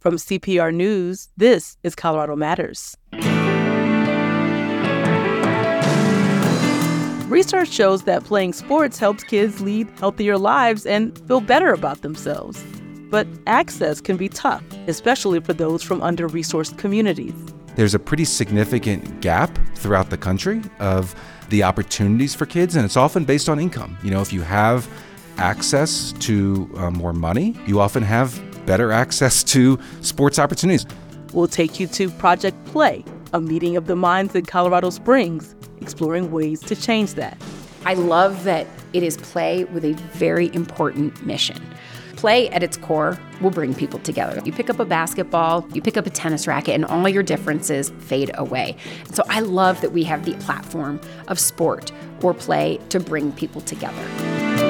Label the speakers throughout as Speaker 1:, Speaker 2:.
Speaker 1: From CPR News, this is Colorado Matters. Research shows that playing sports helps kids lead healthier lives and feel better about themselves. But access can be tough, especially for those from under resourced communities.
Speaker 2: There's a pretty significant gap throughout the country of the opportunities for kids, and it's often based on income. You know, if you have access to uh, more money, you often have better access to sports opportunities.
Speaker 1: We'll take you to Project Play, a meeting of the minds in Colorado Springs exploring ways to change that.
Speaker 3: I love that it is play with a very important mission. Play at its core will bring people together. You pick up a basketball, you pick up a tennis racket, and all your differences fade away. So I love that we have the platform of sport or play to bring people together.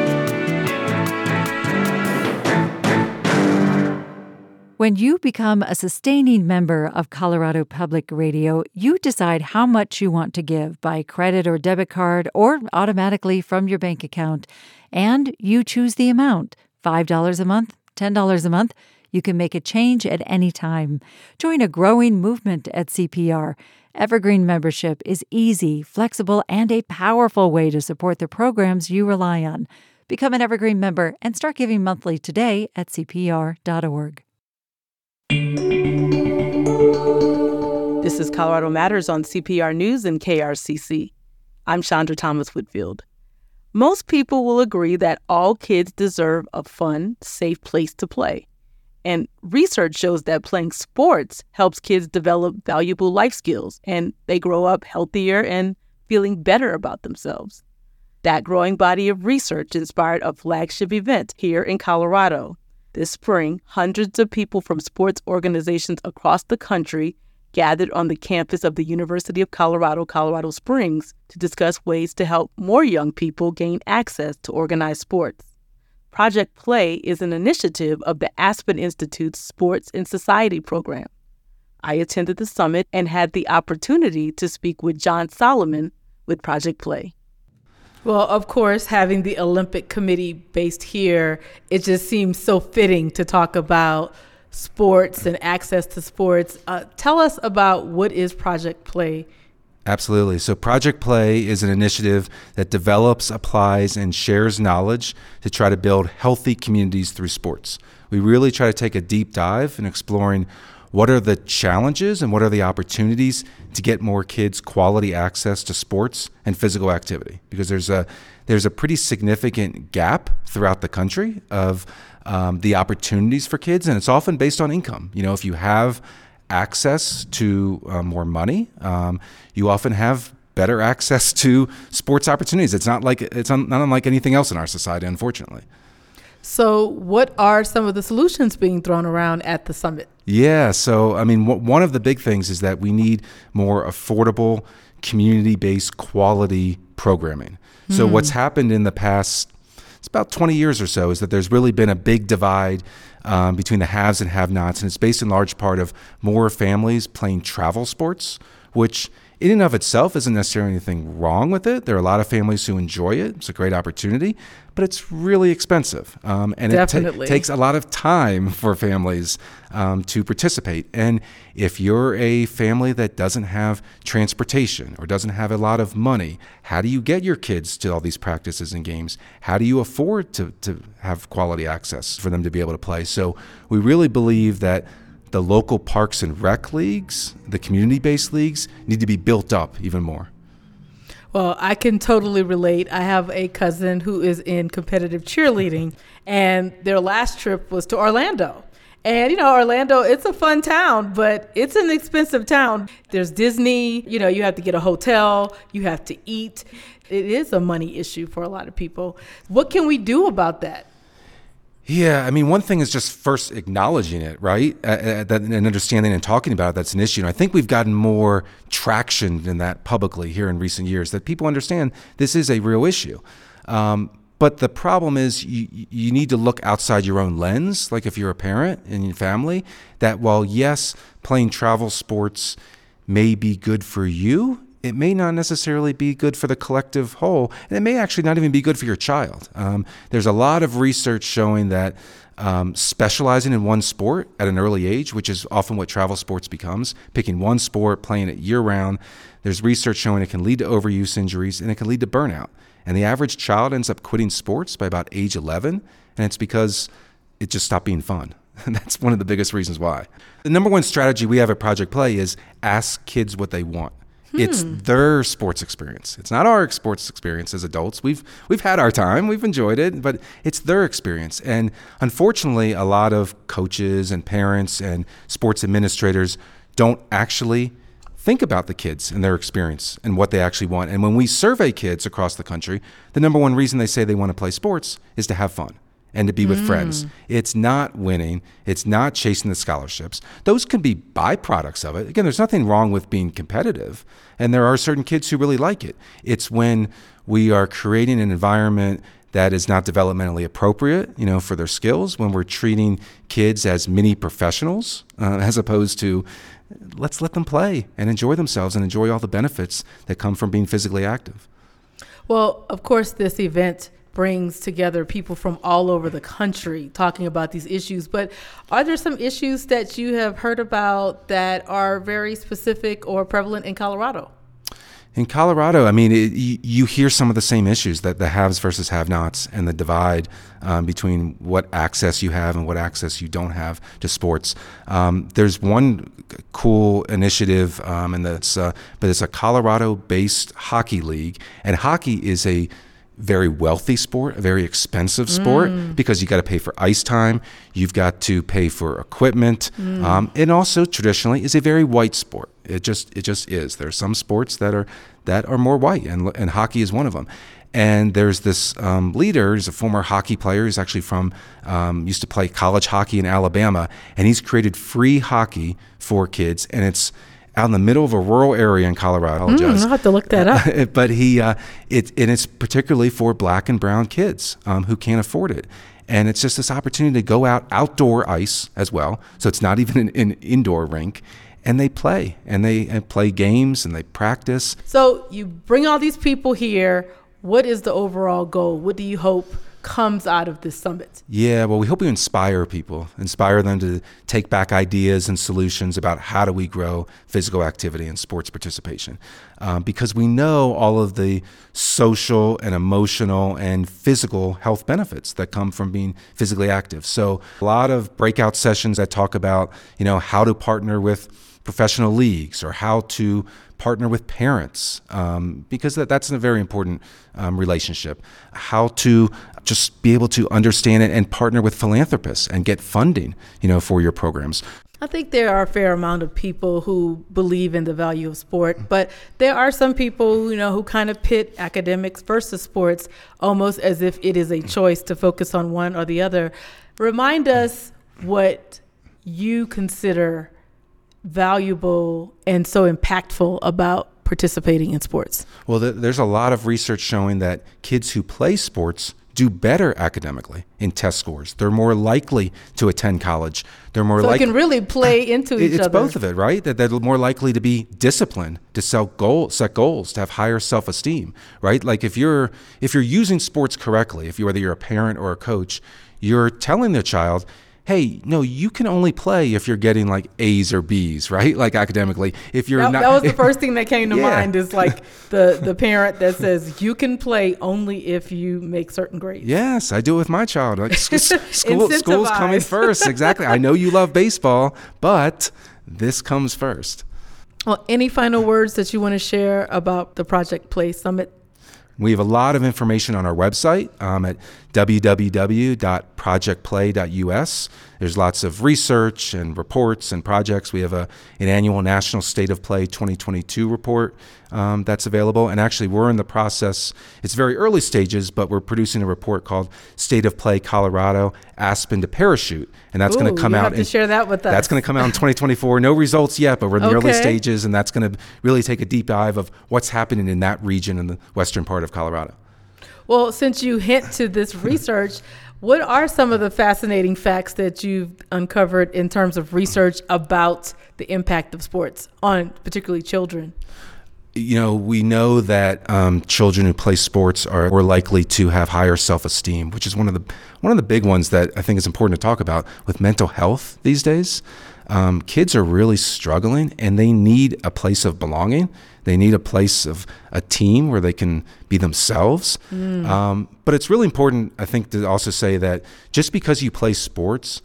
Speaker 4: When you become a sustaining member of Colorado Public Radio, you decide how much you want to give by credit or debit card or automatically from your bank account. And you choose the amount $5 a month, $10 a month. You can make a change at any time. Join a growing movement at CPR. Evergreen membership is easy, flexible, and a powerful way to support the programs you rely on. Become an Evergreen member and start giving monthly today at CPR.org.
Speaker 1: This is Colorado Matters on CPR News and KRCC. I'm Chandra Thomas Whitfield. Most people will agree that all kids deserve a fun, safe place to play. And research shows that playing sports helps kids develop valuable life skills and they grow up healthier and feeling better about themselves. That growing body of research inspired a flagship event here in Colorado this spring, hundreds of people from sports organizations across the country gathered on the campus of the University of Colorado, Colorado Springs to discuss ways to help more young people gain access to organized sports. Project Play is an initiative of the Aspen Institute's Sports and Society program. I attended the summit and had the opportunity to speak with John Solomon with Project Play. Well, of course, having the Olympic Committee based here, it just seems so fitting to talk about sports and access to sports. Uh, tell us about what is Project Play.
Speaker 2: Absolutely. So, Project Play is an initiative that develops, applies, and shares knowledge to try to build healthy communities through sports. We really try to take a deep dive in exploring what are the challenges and what are the opportunities to get more kids quality access to sports and physical activity? Because there's a there's a pretty significant gap throughout the country of um, the opportunities for kids, and it's often based on income. You know, if you have access to uh, more money, um, you often have better access to sports opportunities. It's not like it's un- not unlike anything else in our society, unfortunately.
Speaker 1: So, what are some of the solutions being thrown around at the summit?
Speaker 2: Yeah, so I mean, w- one of the big things is that we need more affordable, community based quality programming. Mm. So, hmm. what's happened in the past, it's about 20 years or so, is that there's really been a big divide um, between the haves and have nots, and it's based in large part of more families playing travel sports, which in and of itself isn't necessarily anything wrong with it. There are a lot of families who enjoy it. It's a great opportunity, but it's really expensive. Um, and
Speaker 1: Definitely.
Speaker 2: it ta- takes a lot of time for families um, to participate. And if you're a family that doesn't have transportation or doesn't have a lot of money, how do you get your kids to all these practices and games? How do you afford to, to have quality access for them to be able to play? So we really believe that the local parks and rec leagues, the community based leagues, need to be built up even more.
Speaker 1: Well, I can totally relate. I have a cousin who is in competitive cheerleading, and their last trip was to Orlando. And you know, Orlando, it's a fun town, but it's an expensive town. There's Disney, you know, you have to get a hotel, you have to eat. It is a money issue for a lot of people. What can we do about that?
Speaker 2: Yeah, I mean, one thing is just first acknowledging it, right, uh, uh, that, and understanding and talking about it. That's an issue. And I think we've gotten more traction in that publicly here in recent years. That people understand this is a real issue. Um, but the problem is you, you need to look outside your own lens. Like if you're a parent in your family, that while yes, playing travel sports may be good for you, it may not necessarily be good for the collective whole, and it may actually not even be good for your child. Um, there's a lot of research showing that um, specializing in one sport at an early age, which is often what travel sports becomes, picking one sport, playing it year round. There's research showing it can lead to overuse injuries and it can lead to burnout. And the average child ends up quitting sports by about age 11, and it's because it just stopped being fun. And that's one of the biggest reasons why. The number one strategy we have at Project Play is ask kids what they want. It's
Speaker 1: Hmm.
Speaker 2: their sports experience. It's not our sports experience as adults. We've we've had our time, we've enjoyed it, but it's their experience. And unfortunately, a lot of coaches and parents and sports administrators don't actually think about the kids and their experience and what they actually want. And when we survey kids across the country, the number one reason they say they want to play sports is to have fun and to be with friends. It's not winning, it's not chasing the scholarships. Those can be byproducts of it. Again, there's nothing wrong with being competitive, and there are certain kids who really like it. It's when we are creating an environment that is not developmentally appropriate, you know, for their skills, when we're treating kids as mini professionals uh, as opposed to let's let them play and enjoy themselves and enjoy all the benefits that come from being physically active.
Speaker 1: Well, of course, this event brings together people from all over the country talking about these issues. But are there some issues that you have heard about that are very specific or prevalent in Colorado?
Speaker 2: In Colorado, I mean, it, you, you hear some of the same issues that the haves versus have-nots and the divide um, between what access you have and what access you don't have to sports. Um, there's one cool initiative, um, and that's uh, but it's a Colorado-based hockey league, and hockey is a very wealthy sport, a very expensive sport because you got to pay for ice time, you've got to pay for equipment, um, and also traditionally is a very white sport. It just it just is. There are some sports that are that are more white, and and hockey is one of them. And there's this um, leader, he's a former hockey player. He's actually from, um, used to play college hockey in Alabama, and he's created free hockey for kids. And it's out in the middle of a rural area in Colorado. I apologize.
Speaker 1: I'll have to look that up.
Speaker 2: but he, uh, it, and it's particularly for black and brown kids um, who can't afford it. And it's just this opportunity to go out outdoor ice as well. So it's not even an, an indoor rink. And they play and they and play games and they practice.
Speaker 1: So you bring all these people here. What is the overall goal? What do you hope comes out of this summit?
Speaker 2: Yeah, well, we hope we inspire people, inspire them to take back ideas and solutions about how do we grow physical activity and sports participation. Um, because we know all of the social and emotional and physical health benefits that come from being physically active. So, a lot of breakout sessions that talk about, you know, how to partner with professional leagues or how to partner with parents um, because that, that's a very important um, relationship how to just be able to understand it and partner with philanthropists and get funding you know for your programs
Speaker 1: I think there are a fair amount of people who believe in the value of sport, but there are some people, you know, who kind of pit academics versus sports almost as if it is a choice to focus on one or the other. Remind us what you consider valuable and so impactful about participating in sports.
Speaker 2: well there's a lot of research showing that kids who play sports do better academically in test scores they're more likely to attend college they're more
Speaker 1: So
Speaker 2: likely
Speaker 1: can really play into each
Speaker 2: it's
Speaker 1: other.
Speaker 2: both of it, right? That they're more likely to be disciplined, to set goal, set goals, to have higher self-esteem, right? Like if you're if you're using sports correctly, if you whether you're a parent or a coach, you're telling the child, "Hey, no, you can only play if you're getting like A's or B's, right? Like academically. If you're
Speaker 1: That,
Speaker 2: not
Speaker 1: that was the first thing that came to
Speaker 2: Yeah.
Speaker 1: mind is like the, the parent that says you can play only if you make certain grades.
Speaker 2: Yes, I do it with my child. Like, sc- school, school's coming first. Exactly. I know you love baseball, but this comes first.
Speaker 1: Well, any final words that you want to share about the Project Play Summit?
Speaker 2: We have a lot of information on our website um, at www.projectplay.us. There's lots of research and reports and projects. We have a, an annual National State of Play 2022 report um, that's available. And actually, we're in the process, it's very early stages, but we're producing a report called State of Play Colorado Aspen to Parachute. And that's going to come out.
Speaker 1: to share that with us.
Speaker 2: That's going to come out in 2024. No results yet, but we're in the early stages, and that's going to really take a deep dive of what's happening in that region in the western part of Colorado.
Speaker 1: Well, since you hint to this research, what are some of the fascinating facts that you've uncovered in terms of research about the impact of sports on particularly children?
Speaker 2: you know, we know that um, children who play sports are more likely to have higher self-esteem, which is one of the one of the big ones that I think is important to talk about with mental health these days. Um, kids are really struggling, and they need a place of belonging. They need a place of a team where they can be themselves. Mm. Um, but it's really important, I think, to also say that just because you play sports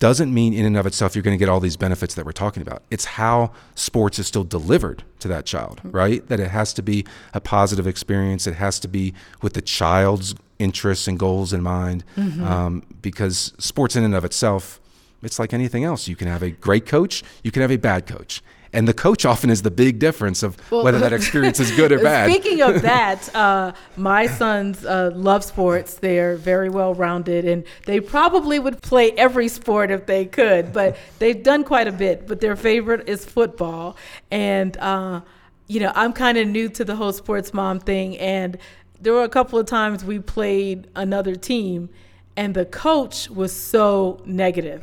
Speaker 2: doesn't mean in and of itself you're going to get all these benefits that we're talking about. It's how sports is still delivered to that child, mm-hmm. right? That it has to be a positive experience. It has to be with the child's interests and goals in mind. Mm-hmm. Um, because sports in and of itself, it's like anything else. You can have a great coach, you can have a bad coach and the coach often is the big difference of well, whether that experience is good or bad.
Speaker 1: Speaking of that, uh, my sons uh, love sports. They're very well rounded, and they probably would play every sport if they could. But they've done quite a bit. But their favorite is football, and uh, you know I'm kind of new to the whole sports mom thing, and there were a couple of times we played another team, and the coach was so negative.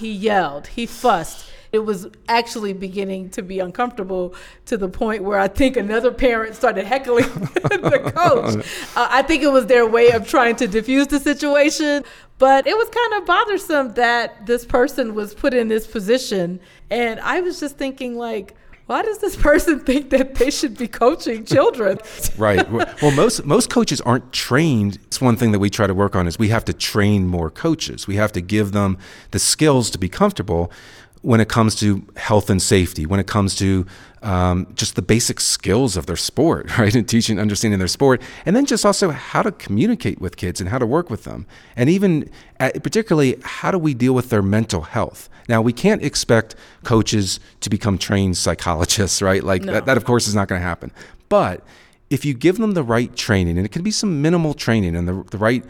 Speaker 1: He yelled, he fussed it was actually beginning to be uncomfortable to the point where I think another parent started heckling the coach. Uh, I think it was their way of trying to diffuse the situation, but it was kind of bothersome that this person was put in this position. And I was just thinking, like, why does this person think that they should be coaching children?
Speaker 2: right. Well, most most coaches aren't trained. It's one thing that we try to work on is we have to train more coaches. We have to give them the skills to be comfortable when it comes to health and safety, when it comes to um, just the basic skills of their sport, right? And teaching, understanding their sport, and then just also how to communicate with kids and how to work with them. And even at, particularly, how do we deal with their mental health? Now, we can't expect coaches to become trained psychologists, right? Like no. that, that, of course, is not going to happen. But if you give them the right training, and it can be some minimal training and the, the right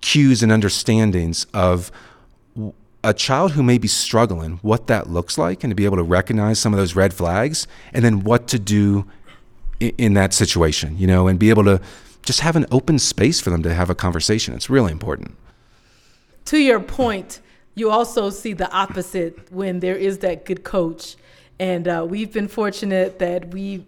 Speaker 2: cues and understandings of a child who may be struggling, what that looks like, and to be able to recognize some of those red flags, and then what to do in, in that situation, you know, and be able to just have an open space for them to have a conversation. It's really important.
Speaker 1: To your point, you also see the opposite when there is that good coach. And uh, we've been fortunate that we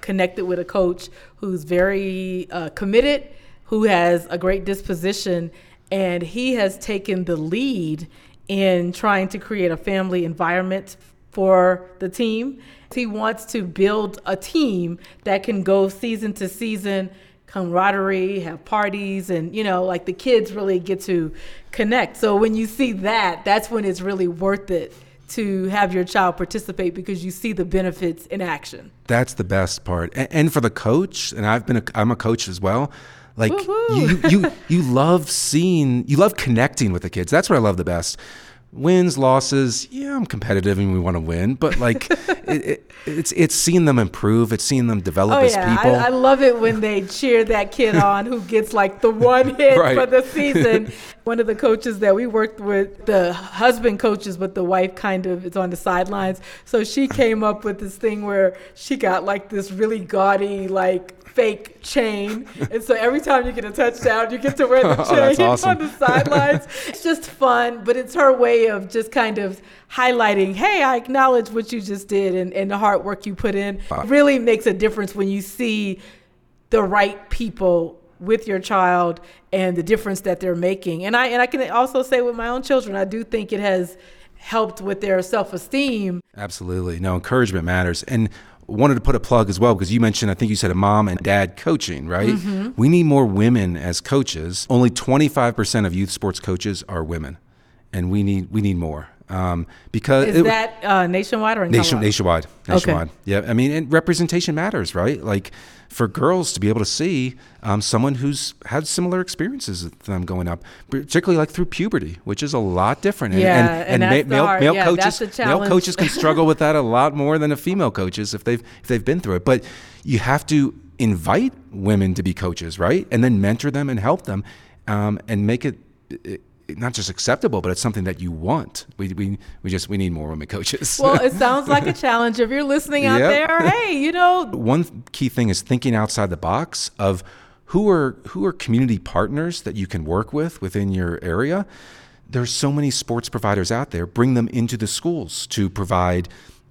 Speaker 1: connected with a coach who's very uh, committed, who has a great disposition, and he has taken the lead in trying to create a family environment for the team. He wants to build a team that can go season to season, camaraderie, have parties, and you know, like the kids really get to connect. So when you see that, that's when it's really worth it to have your child participate because you see the benefits in action.
Speaker 2: That's the best part. And, for the coach, and I've been a, I'm a coach as well. Like you, you, you love seeing, you love connecting with the kids. That's what I love the best. Wins, losses, yeah, I'm competitive and we want to win, but like it, it, it's it's seeing them improve, it's seeing them develop oh, as yeah. people.
Speaker 1: I, I love it when they cheer that kid on who gets like the one hit right. for the season. One of the coaches that we worked with, the husband coaches, but the wife kind of is on the sidelines. So she came up with this thing where she got like this really gaudy like fake chain. And so every time you get a touchdown, you get to wear the oh, chain awesome. on the sidelines. it's just fun, but it's her way of just kind of highlighting, hey, I acknowledge what you just did and, and the hard work you put in. Wow. Really makes a difference when you see the right people with your child and the difference that they're making. And I and I can also say with my own children, I do think it has helped with their self-esteem.
Speaker 2: Absolutely. No, encouragement matters. And wanted to put a plug as well because you mentioned, I think you said a mom and dad coaching, right? Mm-hmm. We need more women as coaches. Only 25% of youth sports coaches are women, and we need we need more. Um, because
Speaker 1: is it, that uh, nationwide or nation,
Speaker 2: nationwide? Nationwide. Okay. Yeah, I mean, and representation matters, right? Like for girls to be able to see um, someone who's had similar experiences with them going up, particularly like through puberty, which is a lot different.
Speaker 1: And, yeah, and, and, and ma- male, male yeah,
Speaker 2: coaches, male coaches can struggle with that a lot more than a female coaches if they've if they've been through it. But you have to invite women to be coaches, right? And then mentor them and help them, um, and make it, it not just acceptable, but it's something that you want. We, we, we just we need more women coaches.
Speaker 1: Well, it sounds like a challenge. If you're listening out yep. there, hey, you know,
Speaker 2: one key thing is thinking outside the box of who are who are community partners that you can work with within your area. There's so many sports providers out there. Bring them into the schools to provide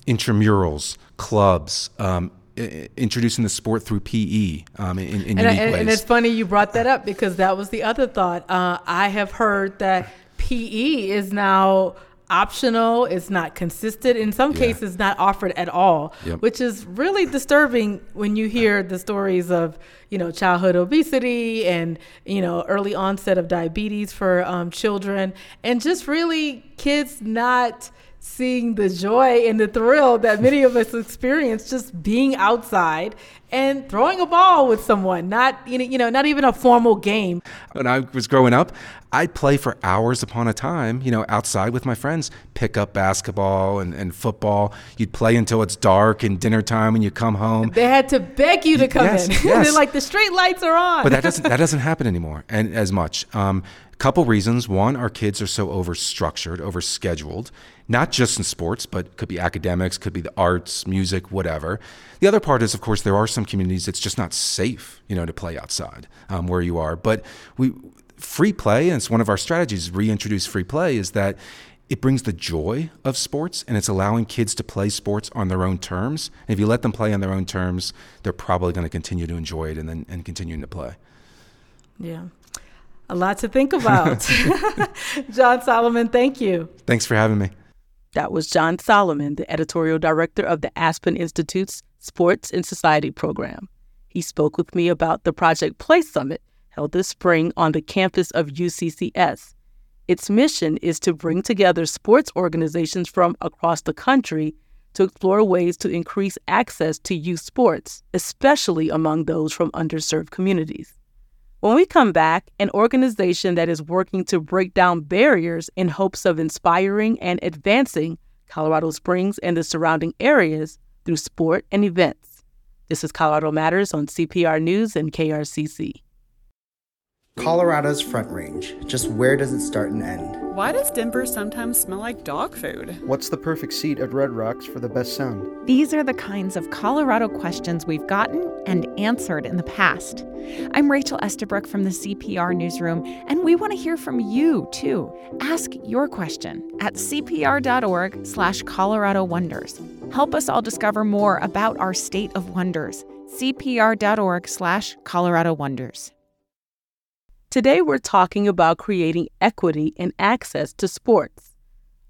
Speaker 2: intramurals, clubs, um, introducing the sport through PE um, in, in
Speaker 1: and,
Speaker 2: unique
Speaker 1: and,
Speaker 2: ways.
Speaker 1: And it's funny you brought that up because that was the other thought. Uh, I have heard that PE is now optional, it's not consistent, in some yeah. cases, not offered at all, yep. which is really disturbing when you hear the stories of, you know, childhood obesity and, you know, early onset of diabetes for um, children, and just really kids not seeing the joy and the thrill that many of us experience just being outside and throwing a ball with someone not you know not even a formal game.
Speaker 2: When i was growing up i'd play for hours upon a time you know outside with my friends pick up basketball and, and football. You'd play until it's dark and dinner time and you come home.
Speaker 1: They had to beg you to come
Speaker 2: yes,
Speaker 1: in.
Speaker 2: Yes.
Speaker 1: they're like the street lights are on.
Speaker 2: But that doesn't that doesn't happen anymore and as much. Um, couple reasons. One our kids are so over structured over scheduled not just in sports, but could be academics, could be the arts, music, whatever. The other part is, of course, there are some communities it's just not safe, you know, to play outside um, where you are. But we free play, and it's one of our strategies. Reintroduce free play is that it brings the joy of sports and it's allowing kids to play sports on their own terms. And if you let them play on their own terms, they're probably going to continue to enjoy it and then and continuing to play.
Speaker 1: Yeah. A lot to think about. John Solomon, thank you.
Speaker 2: Thanks for having me.
Speaker 1: That was John Solomon, the editorial director of the Aspen Institute's Sports and Society program. He spoke with me about the Project Play Summit held this spring on the campus of UCCS. Its mission is to bring together sports organizations from across the country to explore ways to increase access to youth sports, especially among those from underserved communities. When we come back, an organization that is working to break down barriers in hopes of inspiring and advancing Colorado Springs and the surrounding areas through sport and events. This is Colorado Matters on CPR News and KRCC.
Speaker 5: Colorado's Front Range. Just where does it start and end?
Speaker 6: Why does Denver sometimes smell like dog food?
Speaker 7: What's the perfect seat at Red Rocks for the best sound?
Speaker 8: These are the kinds of Colorado questions we've gotten and answered in the past. I'm Rachel Estabrook from the CPR Newsroom, and we want to hear from you, too. Ask your question at cpr.org slash Colorado Wonders. Help us all discover more about our state of wonders. cpr.org slash Colorado Wonders.
Speaker 1: Today, we're talking about creating equity and access to sports.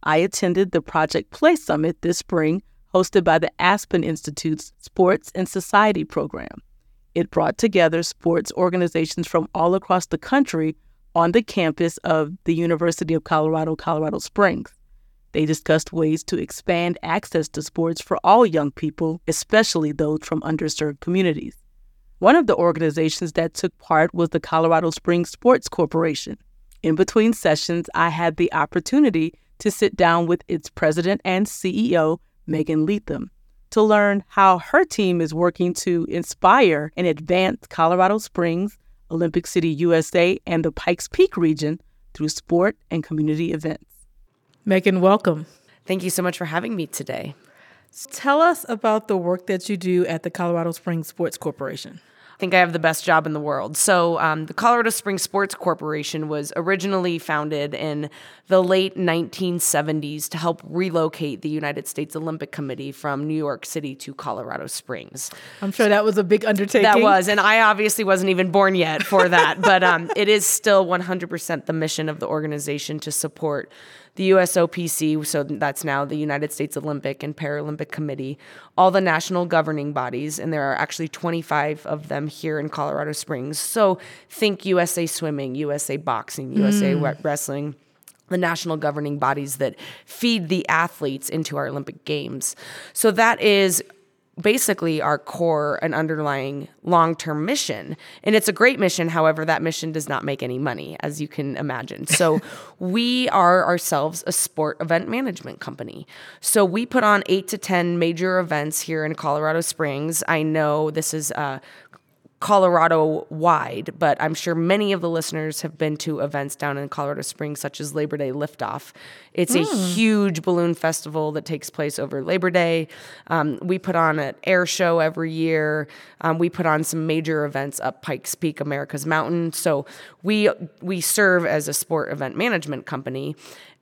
Speaker 1: I attended the Project Play Summit this spring, hosted by the Aspen Institute's Sports and Society program. It brought together sports organizations from all across the country on the campus of the University of Colorado, Colorado Springs. They discussed ways to expand access to sports for all young people, especially those from underserved communities. One of the organizations that took part was the Colorado Springs Sports Corporation. In between sessions, I had the opportunity to sit down with its president and CEO, Megan Leatham, to learn how her team is working to inspire and advance Colorado Springs, Olympic City, USA, and the Pikes Peak region through sport and community events. Megan, welcome.
Speaker 9: Thank you so much for having me today.
Speaker 1: Tell us about the work that you do at the Colorado Springs Sports Corporation I
Speaker 9: think I have the best job in the world. So, um, the Colorado Springs Sports Corporation was originally founded in the late 1970s to help relocate the United States Olympic Committee from New York City to Colorado Springs.
Speaker 1: I'm sure that was a big undertaking.
Speaker 9: That was, and I obviously wasn't even born yet for that, but um, it is still 100% the mission of the organization to support the USOPC, so that's now the United States Olympic and Paralympic Committee, all the national governing bodies, and there are actually 25 of them here in Colorado Springs. So think USA Swimming, USA Boxing, USA mm. Wrestling the national governing bodies that feed the athletes into our Olympic Games. So that is basically our core and underlying long term mission. And it's a great mission. However, that mission does not make any money, as you can imagine. So we are ourselves a sport event management company. So we put on eight to 10 major events here in Colorado Springs. I know this is uh, Colorado wide, but I'm sure many of the listeners have been to events down in Colorado Springs, such as Labor Day Liftoff. It's mm. a hmm. huge balloon festival that takes place over Labor Day. Um, we put on an air show every year. Um, we put on some major events up Pikes Peak, America's Mountain. So we we serve as a sport event management company.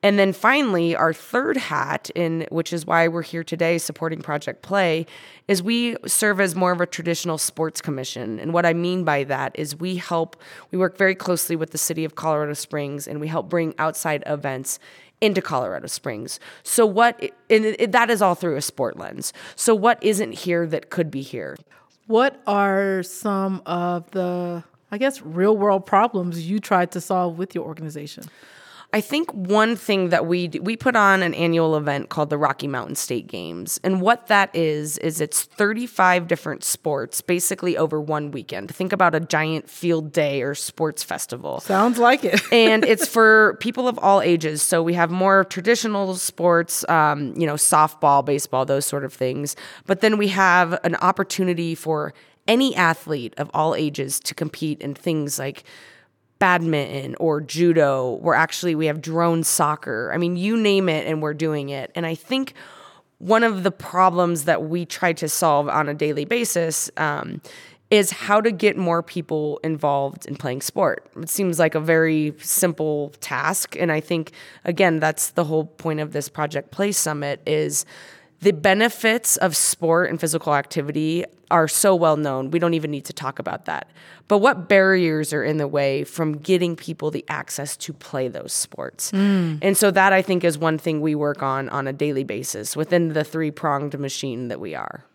Speaker 9: And then finally, our third hat, in which is why we're here today supporting Project Play, is we serve as more of a traditional sports commission. And what I mean by that is we help, we work very closely with the city of Colorado Springs and we help bring outside events into Colorado Springs. So what and it, that is all through a sport lens. So what isn't here that could be here?
Speaker 1: What are some of the I guess real world problems you tried to solve with your organization?
Speaker 9: I think one thing that we do, we put on an annual event called the Rocky Mountain State Games, and what that is is it's 35 different sports basically over one weekend. Think about a giant field day or sports festival.
Speaker 1: Sounds like it.
Speaker 9: and it's for people of all ages. So we have more traditional sports, um, you know, softball, baseball, those sort of things. But then we have an opportunity for any athlete of all ages to compete in things like badminton or judo. We're actually, we have drone soccer. I mean, you name it and we're doing it. And I think one of the problems that we try to solve on a daily basis um, is how to get more people involved in playing sport. It seems like a very simple task. And I think, again, that's the whole point of this Project Play Summit is the benefits of sport and physical activity are so well known. We don't even need to talk about that. But what barriers are in the way from getting people the access to play those sports? Mm. And so that I think is one thing we work on on a daily basis within the three-pronged machine that we are.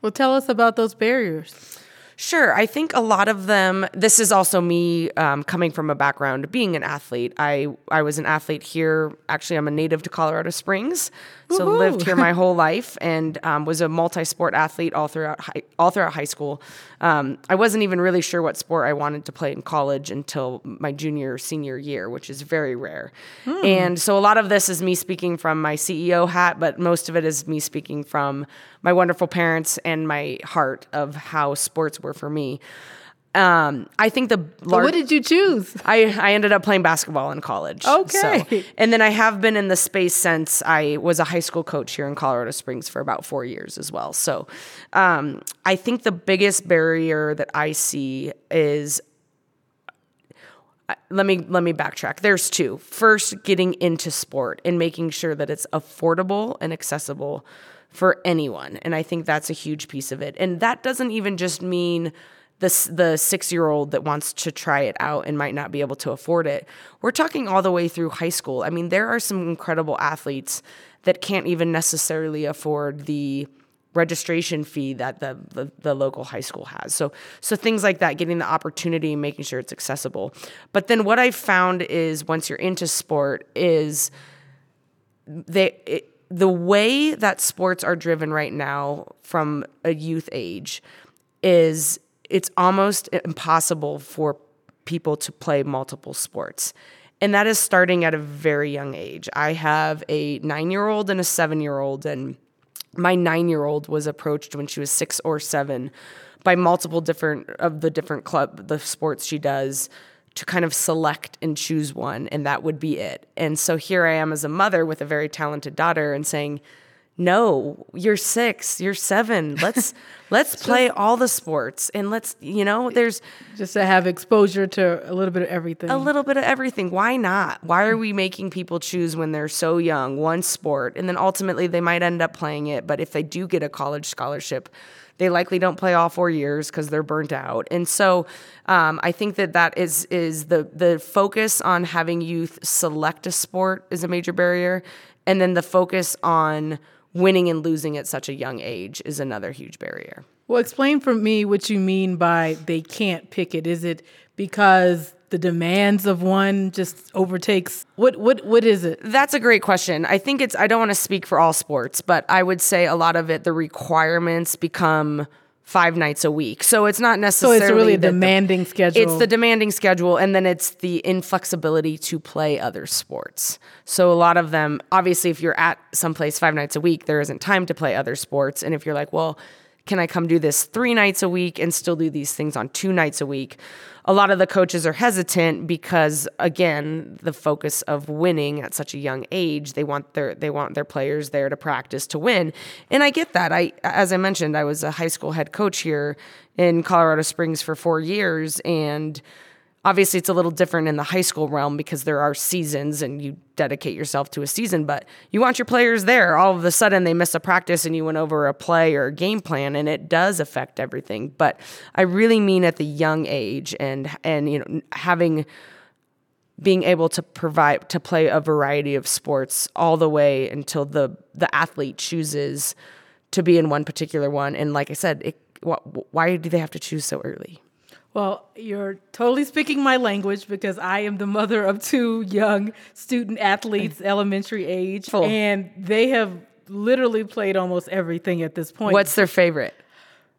Speaker 1: Well, tell us about those barriers.
Speaker 9: Sure. I think a lot of them, this is also me um, coming from a background being an athlete. I, I was an athlete here. Actually, I'm a native to Colorado Springs. So Woo-hoo. lived here my whole life and um, was a multi-sport athlete all throughout high, all throughout high school. Um, I wasn't even really sure what sport I wanted to play in college until my junior senior year, which is very rare. Hmm. And so a lot of this is me speaking from my CEO hat, but most of it is me speaking from my wonderful parents and my heart of how sports were for me. Um, I think the
Speaker 1: large, what did you choose?
Speaker 9: I, I ended up playing basketball in college.
Speaker 1: Okay.
Speaker 9: So, and then I have been in the space since I was a high school coach here in Colorado Springs for about four years as well. So um, I think the biggest barrier that I see is let me let me backtrack. There's two. First, getting into sport and making sure that it's affordable and accessible for anyone. And I think that's a huge piece of it. And that doesn't even just mean the, the six year old that wants to try it out and might not be able to afford it. We're talking all the way through high school. I mean, there are some incredible athletes that can't even necessarily afford the registration fee that the, the, the local high school has. So so things like that, getting the opportunity, making sure it's accessible. But then what I've found is once you're into sport is they it, the way that sports are driven right now from a youth age is it's almost impossible for people to play multiple sports. And that is starting at a very young age. I have a nine year old and a seven year old, and my nine year old was approached when she was six or seven by multiple different of the different club, the sports she does to kind of select and choose one, and that would be it. And so here I am as a mother with a very talented daughter and saying, no you're six you're seven. Let's let's play all the sports and let's you know there's
Speaker 1: just to have exposure to a little bit of everything.
Speaker 9: A little bit of everything. Why not? Why are we making people choose when they're so young? One sport. And then ultimately they might end up playing it but if they do get a college scholarship they likely don't play all four years because they're burnt out. And so um, i think that that is is the the focus on having youth select a sport is a major barrier. And then the focus on winning and losing at such a young age is another huge barrier.
Speaker 1: Well, explain for me what you mean by they can't pick it. Is it because the demands of one just overtakes what what what is it?
Speaker 9: That's a great question. I think it's I don't want to speak for all sports, but I would say a lot of it the requirements become five nights a week. So it's not necessarily.
Speaker 1: So it's really a demanding the, schedule.
Speaker 9: It's the demanding schedule, and then it's the inflexibility to play other sports. So a lot of them, obviously, if you're at someplace five nights a week, there isn't time to play other sports. And if you're like, well, can I come do this three nights a week and still do these things on two nights a week? A lot of the coaches are hesitant because again, the focus of winning at such a young age, they want their they want their players there to practice to win. And I get that. I as I mentioned, I was a high school head coach here in Colorado Springs for 4 years and obviously it's a little different in the high school realm because there are seasons and you dedicate yourself to a season, but you want your players there. All of a sudden they miss a practice and you went over a play or a game plan and it does affect everything. But I really mean at the young age and and you know having being able to provide to play a variety of sports all the way until the the athlete chooses to be in one particular one and like I said, it, why do they have to choose so early?
Speaker 1: Well, you're totally speaking my language because I am the mother of two young student athletes, elementary age, Full. and they have literally played almost everything at this point.
Speaker 9: What's their favorite?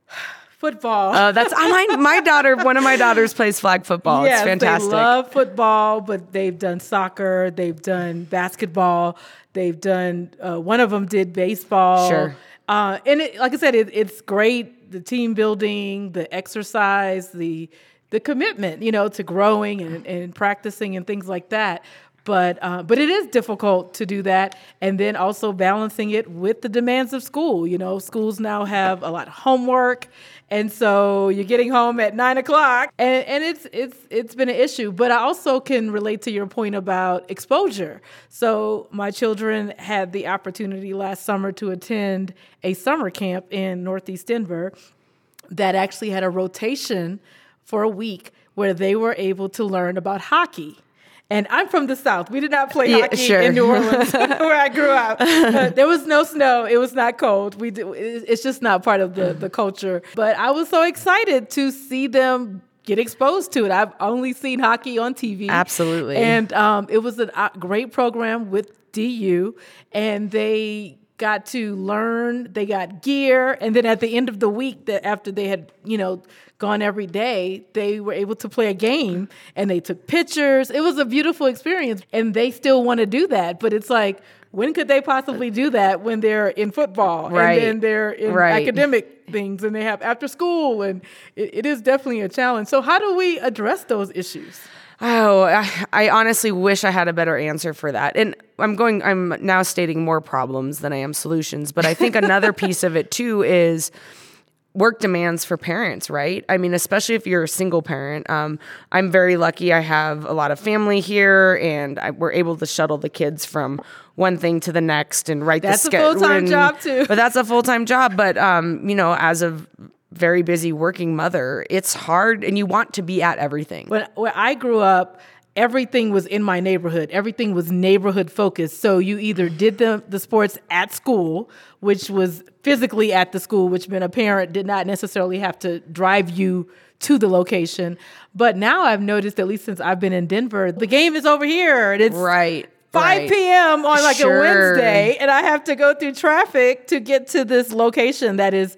Speaker 1: football.
Speaker 9: Oh, uh, that's my my daughter. One of my daughters plays flag football. Yes, it's fantastic.
Speaker 1: They love football, but they've done soccer, they've done basketball, they've done. Uh, one of them did baseball.
Speaker 9: Sure.
Speaker 1: Uh, and it, like I said, it, it's great the team building, the exercise, the the commitment, you know, to growing and, and practicing and things like that. But uh, but it is difficult to do that, and then also balancing it with the demands of school. You know, schools now have a lot of homework, and so you're getting home at nine o'clock, and, and it's it's it's been an issue. But I also can relate to your point about exposure. So my children had the opportunity last summer to attend a summer camp in Northeast Denver that actually had a rotation for a week where they were able to learn about hockey. And I'm from the South. We did not play yeah, hockey sure. in New Orleans, where I grew up. Uh, there was no snow. It was not cold. We did, it's just not part of the, the culture. But I was so excited to see them get exposed to it. I've only seen hockey on TV.
Speaker 9: Absolutely.
Speaker 1: And um, it was a great program with DU, and they got to learn. They got gear, and then at the end of the week, that after they had you know gone every day, they were able to play a game, and they took pictures. It was a beautiful experience, and they still want to do that. But it's like, when could they possibly do that when they're in football
Speaker 9: right.
Speaker 1: and then they're in right. academic things and they have after school, and it, it is definitely a challenge. So, how do we address those issues?
Speaker 9: Oh, I, I, honestly wish I had a better answer for that. And I'm going, I'm now stating more problems than I am solutions. But I think another piece of it too is work demands for parents, right? I mean, especially if you're a single parent. Um, I'm very lucky. I have a lot of family here, and I, we're able to shuttle the kids from one thing to the next and write
Speaker 1: that's
Speaker 9: the
Speaker 1: schedule. That's a full time job too.
Speaker 9: But that's a full time job. But um, you know, as of very busy working mother, it's hard and you want to be at everything.
Speaker 1: When, when I grew up, everything was in my neighborhood. Everything was neighborhood focused. So you either did the, the sports at school, which was physically at the school, which meant a parent did not necessarily have to drive you to the location. But now I've noticed, at least since I've been in Denver, the game is over here. And it's
Speaker 9: right.
Speaker 1: 5
Speaker 9: right.
Speaker 1: p.m. on like sure. a Wednesday, and I have to go through traffic to get to this location that is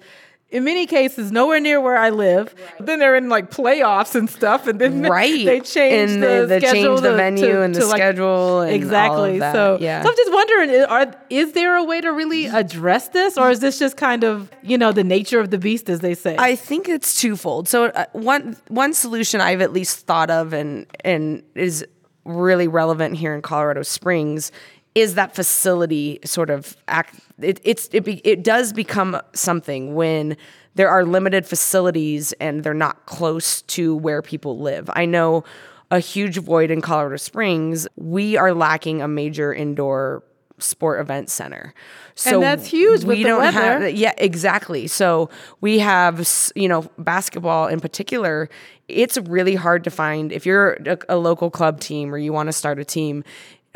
Speaker 1: in many cases nowhere near where I live. Right. Then they're in like playoffs and stuff, and then
Speaker 9: right.
Speaker 1: they change
Speaker 9: and
Speaker 1: the,
Speaker 9: they,
Speaker 1: schedule
Speaker 9: change the venue
Speaker 1: to,
Speaker 9: and the
Speaker 1: like,
Speaker 9: schedule and
Speaker 1: exactly.
Speaker 9: So
Speaker 1: yeah. so I'm just wondering, are is there a way to really address this, or is this just kind of you know the nature of the beast, as they say?
Speaker 9: I think it's twofold. So uh, one one solution I've at least thought of and and is really relevant here in Colorado Springs is that facility sort of act it, it's it, be, it does become something when there are limited facilities and they're not close to where people live. I know a huge void in colorado springs we are lacking a major indoor sport event center.
Speaker 1: So and that's huge we don't weather.
Speaker 9: have yeah exactly. So we have you know basketball in particular. It's really hard to find if you're a, a local club team or you want to start a team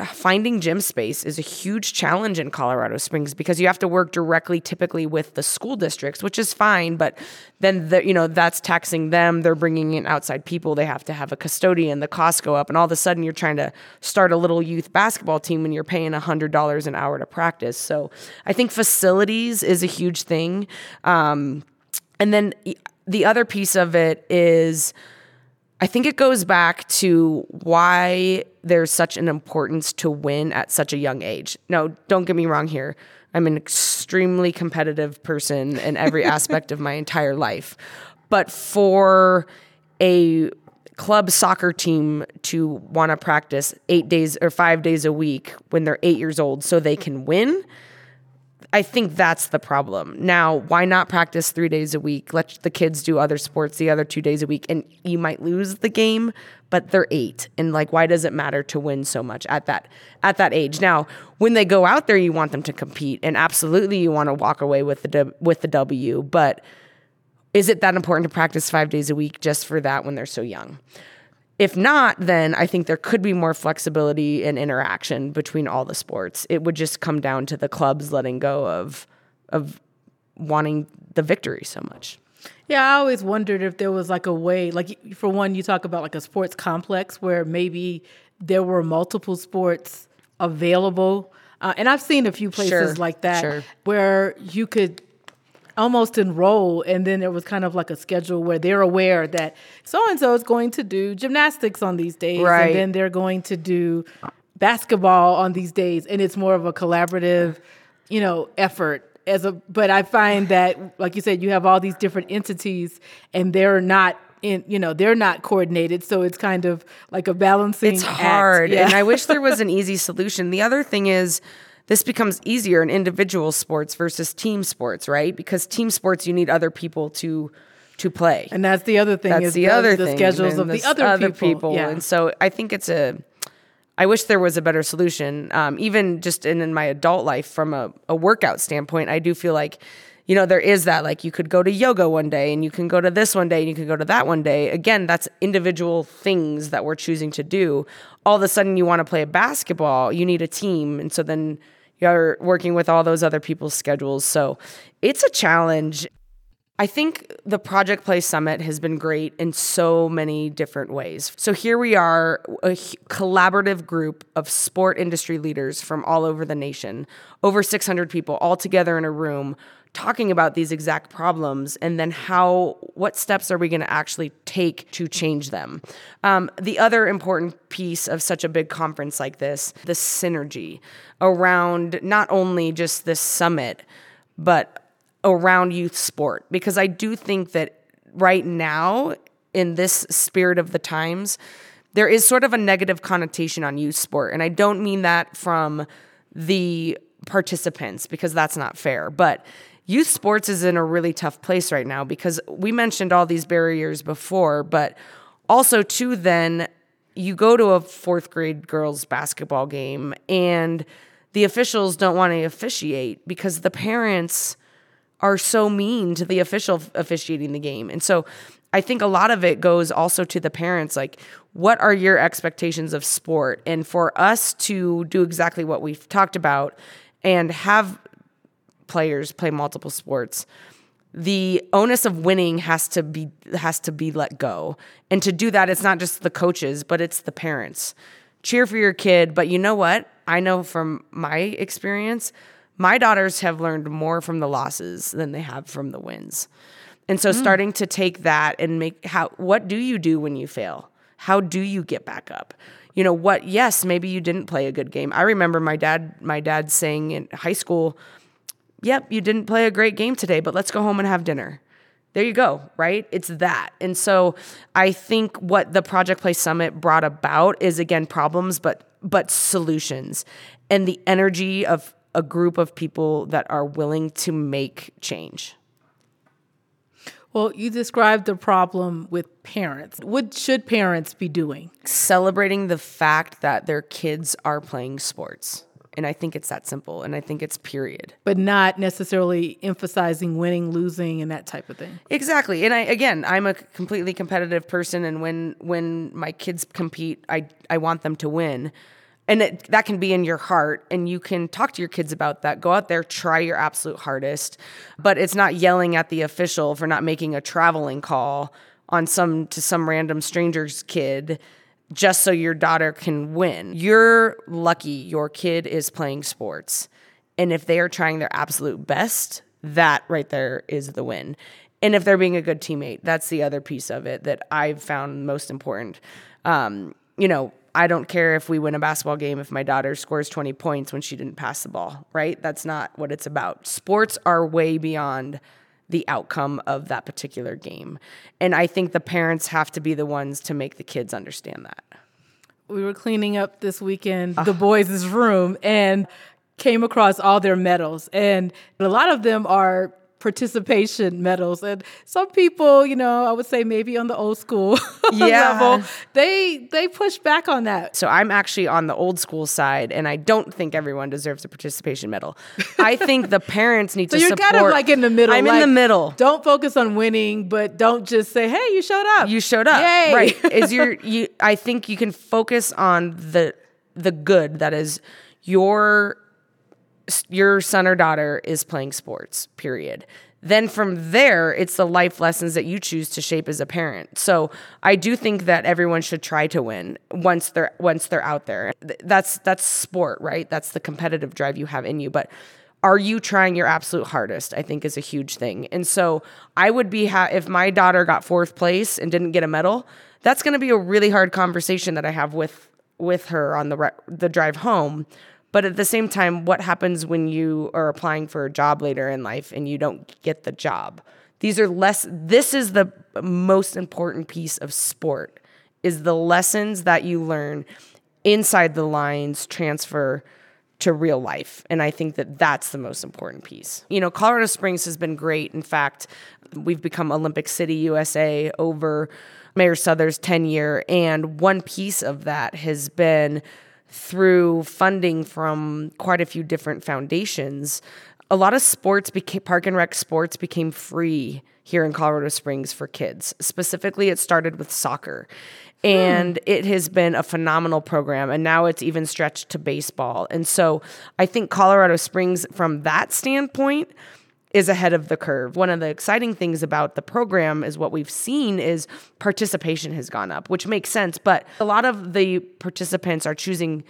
Speaker 9: finding gym space is a huge challenge in Colorado Springs because you have to work directly typically with the school districts which is fine but then the, you know that's taxing them. They're bringing in outside people. They have to have a custodian the costs go up and all of a sudden you're trying to start a little youth basketball team when you're paying $100 an hour to practice. So I think facilities is a huge thing. Um, and then the other piece of it is I think it goes back to why there's such an importance to win at such a young age. No, don't get me wrong here. I'm an extremely competitive person in every aspect of my entire life. But for a club soccer team to want to practice eight days or five days a week when they're eight years old so they can win, I think that's the problem. Now, why not practice three days a week? Let the kids do other sports the other two days a week, and you might lose the game, but they're eight, and like, why does it matter to win so much at that at that age? Now, when they go out there, you want them to compete, and absolutely, you want to walk away with the with the W. But is it that important to practice five days a week just for that when they're so young? If not, then I think there could be more flexibility and interaction between all the sports. It would just come down to the clubs letting go of of wanting the victory so much.
Speaker 1: Yeah, I always wondered if there was like a way, like for one, you talk about like a sports complex where maybe there were multiple sports available. Uh, and I've seen a few places
Speaker 9: Sure,
Speaker 1: like that
Speaker 9: sure.
Speaker 1: where you could almost enroll and then there was kind of like a schedule where they're aware that so and so is going to do gymnastics on these days
Speaker 9: Right.
Speaker 1: and then they're going to do basketball on these days and it's more of a collaborative you know effort as a but i find that like you said you have all these different entities and they're not in you know they're not coordinated so it's kind of like a balancing
Speaker 9: It's
Speaker 1: act.
Speaker 9: hard.
Speaker 1: Yeah.
Speaker 9: And I wish there was an easy solution. The other thing is, this becomes easier in individual sports versus team sports, right? Because team sports, you need other people to to play.
Speaker 1: and that's the other thing
Speaker 9: That's
Speaker 1: is
Speaker 9: the
Speaker 1: the,
Speaker 9: other
Speaker 1: the
Speaker 9: thing.
Speaker 1: schedules of the
Speaker 9: this
Speaker 1: other, people, Yeah.
Speaker 9: And so I think it's a. I wish there was a better solution. Um, even just in, in my adult life, from a, a workout standpoint, I do feel like, you know, there is that like you could go to yoga one day and you can go to this one day and you can go to that one day. Again, that's individual things that we're choosing to do. All of a sudden, you want to play basketball, you need a team, and so then you're working with all those other people's schedules. So it's a challenge. I think the Project Play Summit has been great in so many different ways. So here we are, a collaborative group of sport industry leaders from all over the nation, over 600 people all together in a room talking about these exact problems and then how what steps are we going to actually take to change them um, the other important piece of such a big conference like this the synergy around not only just this summit but around youth sport because I do think that right now, in this spirit of the times, there is sort of a negative connotation on youth sport. And I don't mean that from the participants because that's not fair. But youth sports is in a really tough place right now because we mentioned all these barriers before, but also, too, then you go to a fourth grade girls basketball game and the officials don't want to officiate because the parents are so mean to the official officiating the game. And so I think a lot of it goes also to the parents like what are your expectations of sport and for us to do exactly what we've talked about and have players play multiple sports the onus of winning has to be has to be let go. And to do that it's not just the coaches but it's the parents. Cheer for your kid but you know what? I know from my experience my daughters have learned more from the losses than they have from the wins. And so hmm. starting to take that and make how what do you do when you fail? How do you get back up? You know what yes maybe you didn't play a good game. I remember my dad my dad saying in high school yep, you didn't play a great game today, but let's go home and have dinner. There you go, right? It's that. And so I think what the Project Play Summit brought about is again problems but but solutions and the energy of a group of people that are willing to make change.
Speaker 1: Well, you described the problem with parents. What should parents be doing?
Speaker 9: Celebrating the fact that their kids are playing sports. And I think it's that simple. And I think it's period.
Speaker 1: But not necessarily emphasizing winning, losing, and that type of thing.
Speaker 9: Exactly. And I again, I'm a completely competitive person and when when my kids compete, I I want them to win. And it, that can be in your heart and you can talk to your kids about that. Go out there, try your absolute hardest, but it's not yelling at the official for not making a traveling call on some to some random stranger's kid just so your daughter can win. You're lucky your kid is playing sports. And if they are trying their absolute best, that right there is the win. And if they're being a good teammate, that's the other piece of it that I've found most important. Um, you know, I don't care if we win a basketball game if my daughter scores 20 points when she didn't pass the ball, right? That's not what it's about. Sports are way beyond the outcome of that particular game. And I think the parents have to be the ones to make the kids understand that.
Speaker 1: We were cleaning up this weekend the ah. boys' room, and came across all their medals, and a lot of them are participation medals. And some people, you know, I would say maybe on the old school yeah. level, they they push back on that.
Speaker 9: So I'm actually on the old school side, and I don't think everyone deserves a participation medal. I think the parents need
Speaker 1: so
Speaker 9: to.
Speaker 1: So you're
Speaker 9: support.
Speaker 1: kind of like in the middle.
Speaker 9: I'm
Speaker 1: like,
Speaker 9: in the middle.
Speaker 1: Don't focus on winning, but don't just say, "Hey, you showed up.
Speaker 9: You showed up."
Speaker 1: Yay.
Speaker 9: Right? Is your you? I think you can focus on the the good that is your your son or daughter is playing sports, period. Then from there, it's the life lessons that you choose to shape as a parent. So I do think that everyone should try to win once they're once they're out there. That's that's sport, right? That's the competitive drive you have in you. But are you trying your absolute hardest? I think is a huge thing. And so I would be ha- if my daughter got fourth place and didn't get a medal. That's going to be a really hard conversation that I have with with her on the re- the drive home but at the same time, what happens when you are applying for a job later in life and you don't get the job? These are less, this is the most important piece of sport is the lessons that you learn inside the lines transfer to real life. And I think that that's the most important piece. You know, Colorado Springs has been great. In fact, we've become Olympic City, USA over Mayor Suthers' tenure. And one piece of that has been through funding from quite a few different foundations, a lot of sports became park and rec sports became free here in Colorado Springs for kids. Specifically, it started with soccer. And hmm. it has been a phenomenal program. And now it's even stretched to baseball. And so I think Colorado Springs, from that standpoint, is ahead of the curve. One of the exciting things about the program is what we've seen is participation has gone up, which makes sense, but a lot of the participants are choosing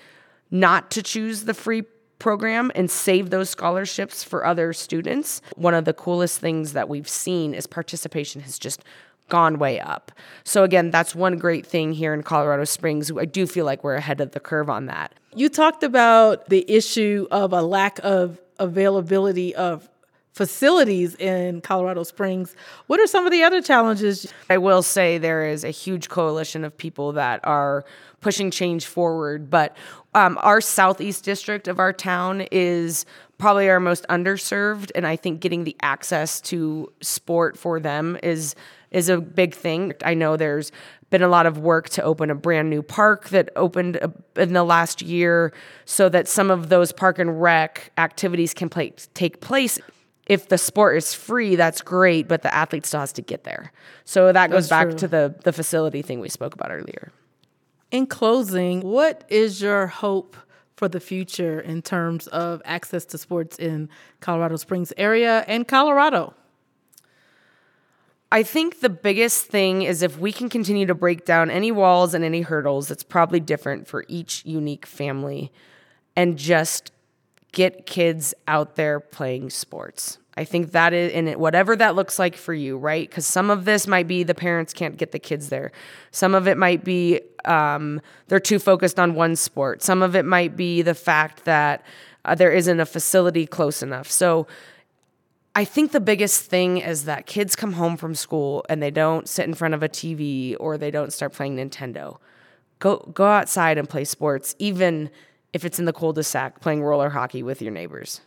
Speaker 9: not to choose the free program and save those scholarships for other students. One of the coolest things that we've seen is participation has just gone way up. So again, that's one great thing here in Colorado Springs. I do feel like we're ahead of the curve on that.
Speaker 1: You talked about the issue of a lack of availability of facilities in Colorado Springs. What are some of the other challenges?
Speaker 9: I will say there is a huge coalition of people that are pushing change forward, but um, our southeast district of our town is probably our most underserved, and I think getting the access to sport for them is is a big thing. I know there's been a lot of work to open a brand new park that opened in the last year so that some of those park and rec activities can play, take place if the sport is free, that's great, but the athlete still has to get there. So that goes that's back true. to the the facility thing we spoke about earlier.
Speaker 1: In closing, what is your hope for the future in terms of access to sports in Colorado Springs area and Colorado?
Speaker 9: I think the biggest thing is if we can continue to break down any walls and any hurdles, it's probably different for each unique family and just get kids out there playing sports. I think that is it, whatever that looks like for you, right? Because some of this might be the parents can't get the kids there. Some of it might be um, they're too focused on one sport. Some of it might be the fact that uh, there isn't a facility close enough. So I think the biggest thing is that kids come home from school and they don't sit in front of a TV or they don't start playing Nintendo. Go go outside and play sports, even if it's in the cul-de-sac playing roller hockey with your neighbors.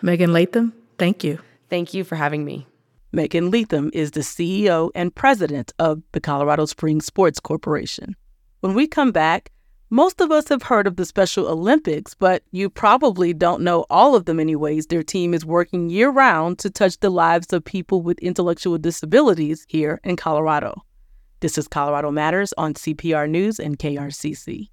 Speaker 1: Megan Latham, thank you.
Speaker 9: Thank you for having me.
Speaker 1: Megan Latham is the CEO and president of the Colorado Springs Sports Corporation. When we come back, most of us have heard of the Special Olympics, but you probably don't know all of the many ways their team is working year round to touch the lives of people with intellectual disabilities here in Colorado. This is Colorado Matters on CPR News and KRCC.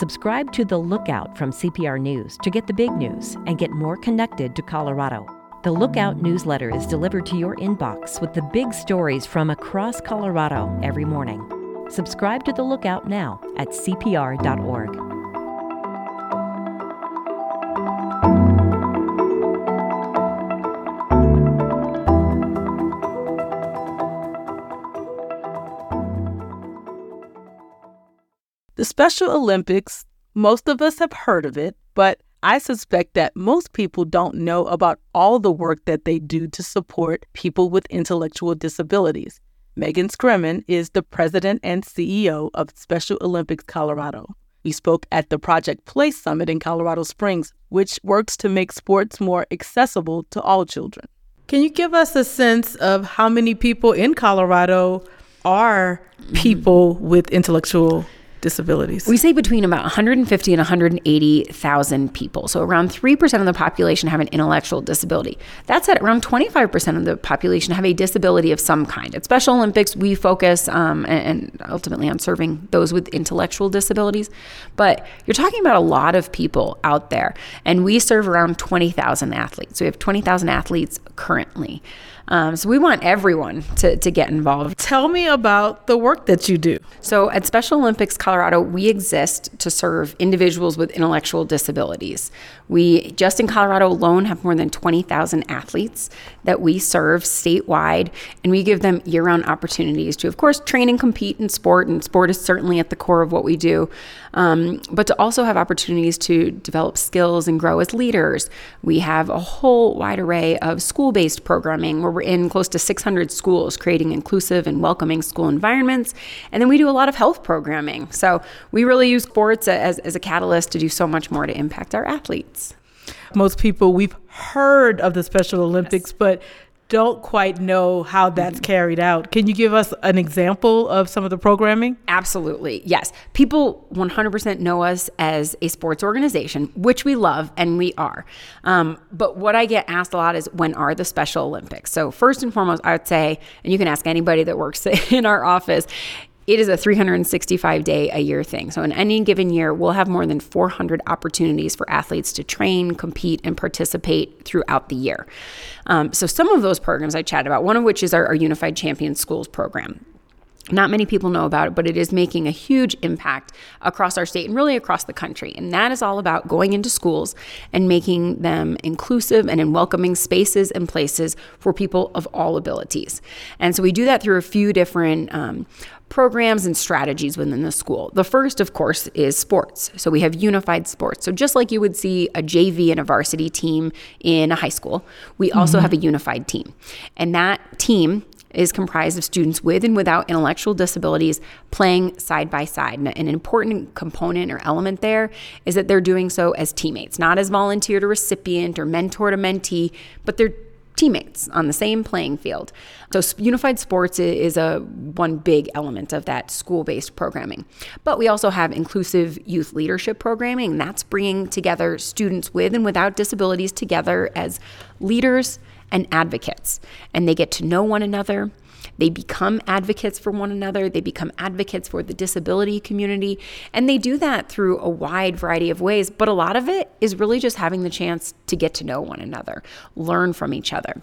Speaker 10: Subscribe to The Lookout from CPR News to get the big news and get more connected to Colorado. The Lookout newsletter is delivered to your inbox with the big stories from across Colorado every morning. Subscribe to The Lookout now at CPR.org.
Speaker 1: The Special Olympics, most of us have heard of it, but I suspect that most people don't know about all the work that they do to support people with intellectual disabilities. Megan Scremin is the president and CEO of Special Olympics Colorado. We spoke at the Project Play Summit in Colorado Springs, which works to make sports more accessible to all children. Can you give us a sense of how many people in Colorado are people with intellectual disabilities?
Speaker 3: We say between about 150 and 180,000 people. So around 3% of the population have an intellectual disability. That said, around 25% of the population have a disability of some kind. At Special Olympics, we focus um, and, and ultimately on serving those with intellectual disabilities. But you're talking about a lot of people out there. And we serve around 20,000 athletes. So we have 20,000 athletes currently. Um, so we want everyone to, to get involved.
Speaker 1: Tell me about the work that you do.
Speaker 3: So at Special Olympics Colorado, we exist to serve individuals with intellectual disabilities. We just in Colorado alone have more than 20,000 athletes that we serve statewide, and we give them year round opportunities to, of course, train and compete in sport, and sport is certainly at the core of what we do, um, but to also have opportunities to develop skills and grow as leaders. We have a whole wide array of school based programming where we're in close to 600 schools, creating inclusive and welcoming school environments. And then we do a lot of health programming. So we really use sports as, as a catalyst to do so much more to impact our athletes.
Speaker 1: Most people, we've heard of the Special Olympics, yes. but don't quite know how that's mm-hmm. carried out. Can you give us an example of some of the programming?
Speaker 3: Absolutely. Yes. People 100% know us as a sports organization, which we love and we are. Um, but what I get asked a lot is when are the Special Olympics? So, first and foremost, I would say, and you can ask anybody that works in our office, it is a 365 day a year thing. So, in any given year, we'll have more than 400 opportunities for athletes to train, compete, and participate throughout the year. Um, so, some of those programs I chatted about, one of which is our, our Unified Champion Schools program. Not many people know about it, but it is making a huge impact across our state and really across the country. And that is all about going into schools and making them inclusive and in welcoming spaces and places for people of all abilities. And so we do that through a few different um, programs and strategies within the school. The first, of course, is sports. So we have unified sports. So just like you would see a JV and a varsity team in a high school, we also mm-hmm. have a unified team. And that team is comprised of students with and without intellectual disabilities playing side by side. And an important component or element there is that they're doing so as teammates, not as volunteer to recipient or mentor to mentee, but they're teammates on the same playing field. So unified sports is a one big element of that school-based programming. But we also have inclusive youth leadership programming. That's bringing together students with and without disabilities together as leaders and advocates. And they get to know one another. They become advocates for one another. They become advocates for the disability community. And they do that through a wide variety of ways. But a lot of it is really just having the chance to get to know one another, learn from each other.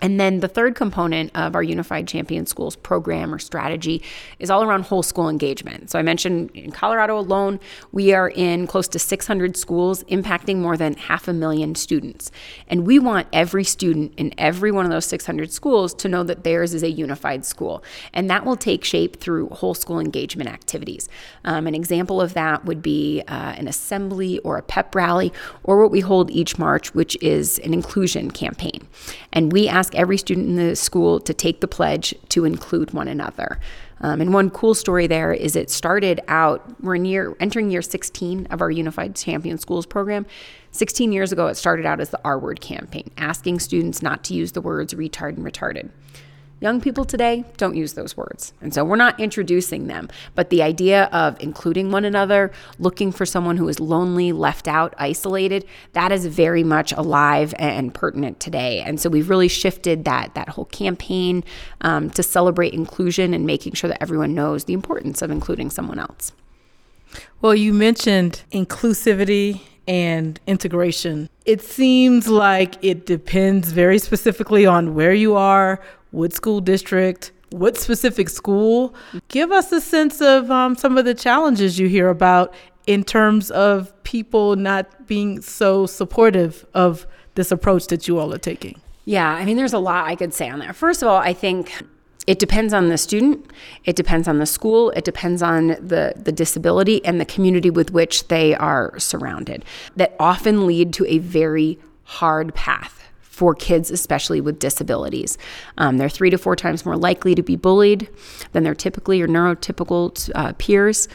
Speaker 3: And then the third component of our Unified Champion Schools program or strategy is all around whole school engagement. So I mentioned in Colorado alone, we are in close to 600 schools, impacting more than half a million students. And we want every student in every one of those 600 schools to know that theirs is a unified school. And that will take shape through whole school engagement activities. Um, an example of that would be uh, an assembly or a pep rally, or what we hold each March, which is an inclusion campaign. And we ask ask every student in the school to take the pledge to include one another. Um, and one cool story there is it started out, we're in year, entering year 16 of our Unified Champion Schools program. 16 years ago, it started out as the R word campaign, asking students not to use the words retard and retarded. Young people today don't use those words. And so we're not introducing them. But the idea of including one another, looking for someone who is lonely, left out, isolated, that is very much alive and pertinent today. And so we've really shifted that, that whole campaign um, to celebrate inclusion and making sure that everyone knows the importance of including someone else.
Speaker 1: Well, you mentioned inclusivity and integration. It seems like it depends very specifically on where you are, what school district, what specific school. Give us a sense of um, some of the challenges you hear about in terms of people not being so supportive of this approach that you all are taking.
Speaker 3: Yeah, I mean, there's a lot I could say on that. First of all, I think it depends on the student, it depends on the school, it depends on the, the disability and the community with which they are surrounded, that often lead to a very hard path for kids, especially with disabilities. Um, they're three to four times more likely to be bullied than their typically or neurotypical uh, peers,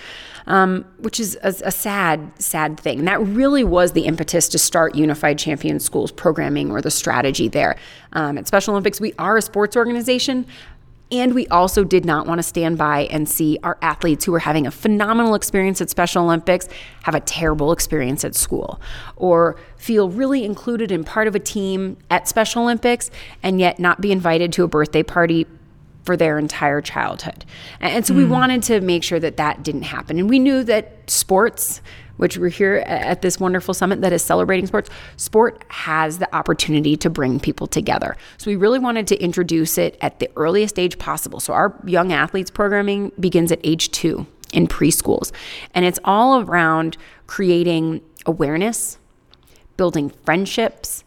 Speaker 3: um, which is a, a, sad, sad thing. And that really was the impetus to start Unified Champion Schools programming or the strategy there. Um, at Special Olympics, we are a sports organization, and we also did not want to stand by and see our athletes who were having a phenomenal experience at Special Olympics have a terrible experience at school or feel really included in part of a team at Special Olympics and yet not be invited to a birthday party for their entire childhood. And so we hmm. wanted to make sure that that didn't happen. And we knew that sports which we're here at this wonderful summit that is celebrating sports, sport has the opportunity to bring people together. So we really wanted to introduce it at the earliest age possible. So our young athletes programming begins at age two in preschools, and it's all around creating awareness, building friendships,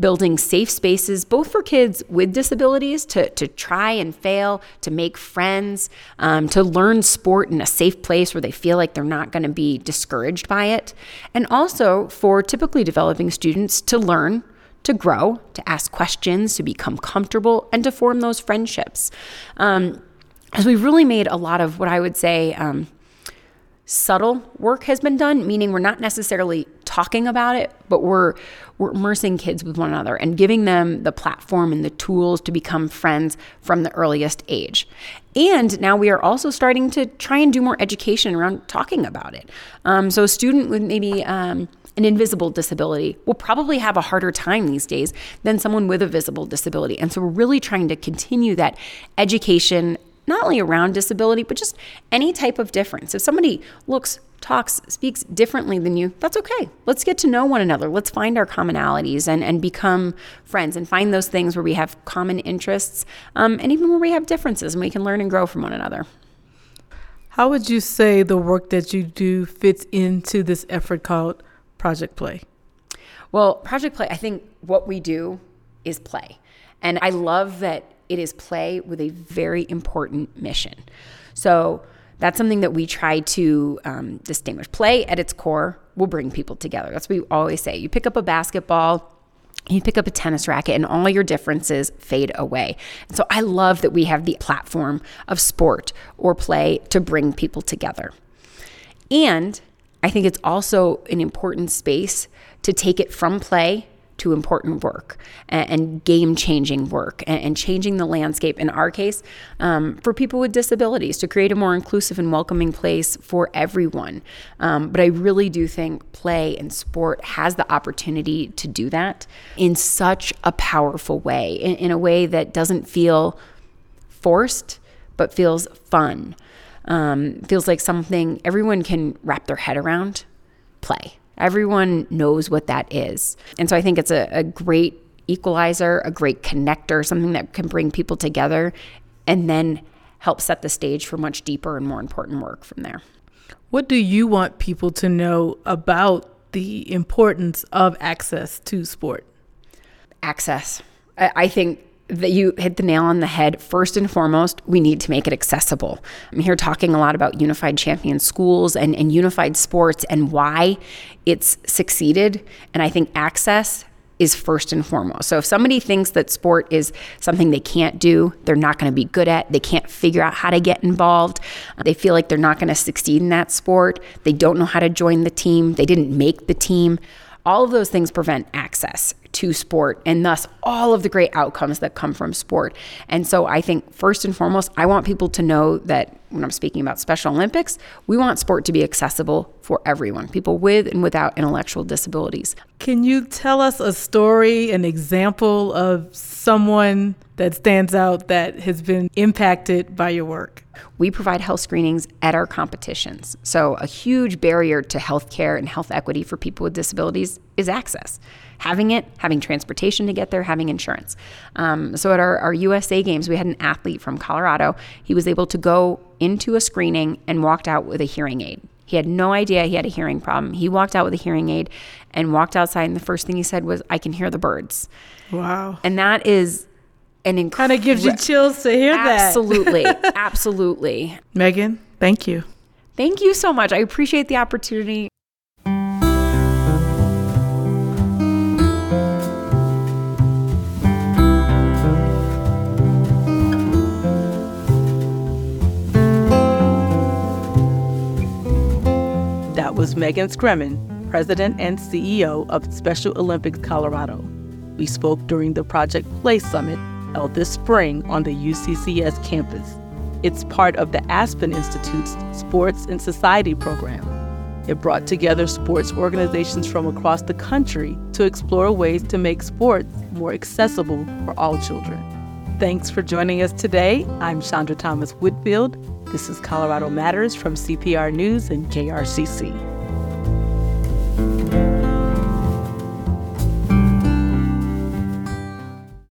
Speaker 3: building safe spaces, both for kids with disabilities to, to try and fail, to make friends, um, to learn sport in a safe place where they feel like they're not going to be discouraged by it, and also for typically developing students to learn. To grow, to ask questions, to become comfortable, and to form those friendships. Um, as we've really made a lot of what I would say um, subtle work has been done, meaning we're not necessarily talking about it, but we're we're immersing kids with one another and giving them the platform and the tools to become friends from the earliest age. And now we are also starting to try and do more education around talking about it. Um, so a student with maybe um, an invisible disability will probably have a harder time these days than someone with a visible disability. And so we're really trying to continue that education not only around disability, but just any type of difference. If somebody looks, talks, speaks differently than you, that's okay. Let's get to know one another. Let's find our commonalities and, and become friends and find those things where we have common interests um, and even where we have differences and we can learn and grow from one another.
Speaker 1: How would you say the work that you do fits into this effort called Project Play?
Speaker 3: Well, Project Play, I think what we do is play. And I love that it is play with a very important mission. So that's something that we try to um, distinguish. Play at its core will bring people together. That's what we always say. You pick up a basketball, you pick up a tennis racket and all your differences fade away. And so I love that we have the platform of sport or play to bring people together. And I think it's also an important space to take it from play important work and, and game changing work and, and, changing the landscape, in our case, um, for people with disabilities to create a more inclusive and welcoming place for everyone. Um, but I really do think play and sport has the opportunity to do that in such a powerful way, in, in a way that doesn't feel forced, but feels fun. Um, feels like something everyone can wrap their head around play. Everyone knows what that is. And so I think it's a, a great equalizer, a great connector, something that can bring people together and then help set the stage for much deeper and more important work from there.
Speaker 1: What do you want people to know about the importance of access to sport?
Speaker 3: Access. I think that you hit the nail on the head. First and foremost, we need to make it accessible. I'm here talking a lot about unified champion schools and, and unified sports and why it's succeeded. And I think access is first and foremost. So if somebody thinks that sport is something they can't do, they're not going to be good at, they can't figure out how to get involved, they feel like they're not going to succeed in that sport, they don't know how to join the team, they didn't make the team, all of those things prevent access to sport and thus all of the great outcomes that come from sport. And so I think first and foremost, I want people to know that when I'm speaking about Special Olympics, we want sport to be accessible for everyone, people with and without intellectual disabilities.
Speaker 1: Can you tell us a story, an example of someone that stands out that has been impacted by your work?
Speaker 3: We provide health screenings at our competitions. So, a huge barrier to health care and health equity for people with disabilities is access having it, having transportation to get there, having insurance. Um, so at our, our USA games, we had an athlete from Colorado. He was able to go into a screening and walked out with a hearing aid. He had no idea he had a hearing problem. He walked out with a hearing aid and walked outside, and the first thing he said was, I can hear the birds.
Speaker 1: Wow.
Speaker 3: And that is an incredible.
Speaker 1: Kind of gives you chills to hear
Speaker 3: absolutely, that. Absolutely. absolutely.
Speaker 1: Megan, thank you.
Speaker 3: Thank you so much. I appreciate the opportunity.
Speaker 11: Megan Scremin, President and CEO of Special Olympics Colorado. We spoke during the Project Play Summit held this spring on the UCCS campus. It's part of the Aspen Institute's Sports and Society program. It brought together sports organizations from across the country to explore ways to make sports more accessible for all children. Thanks for joining us today. I'm Chandra Thomas Whitfield. This is Colorado Matters from CPR News and KRCC.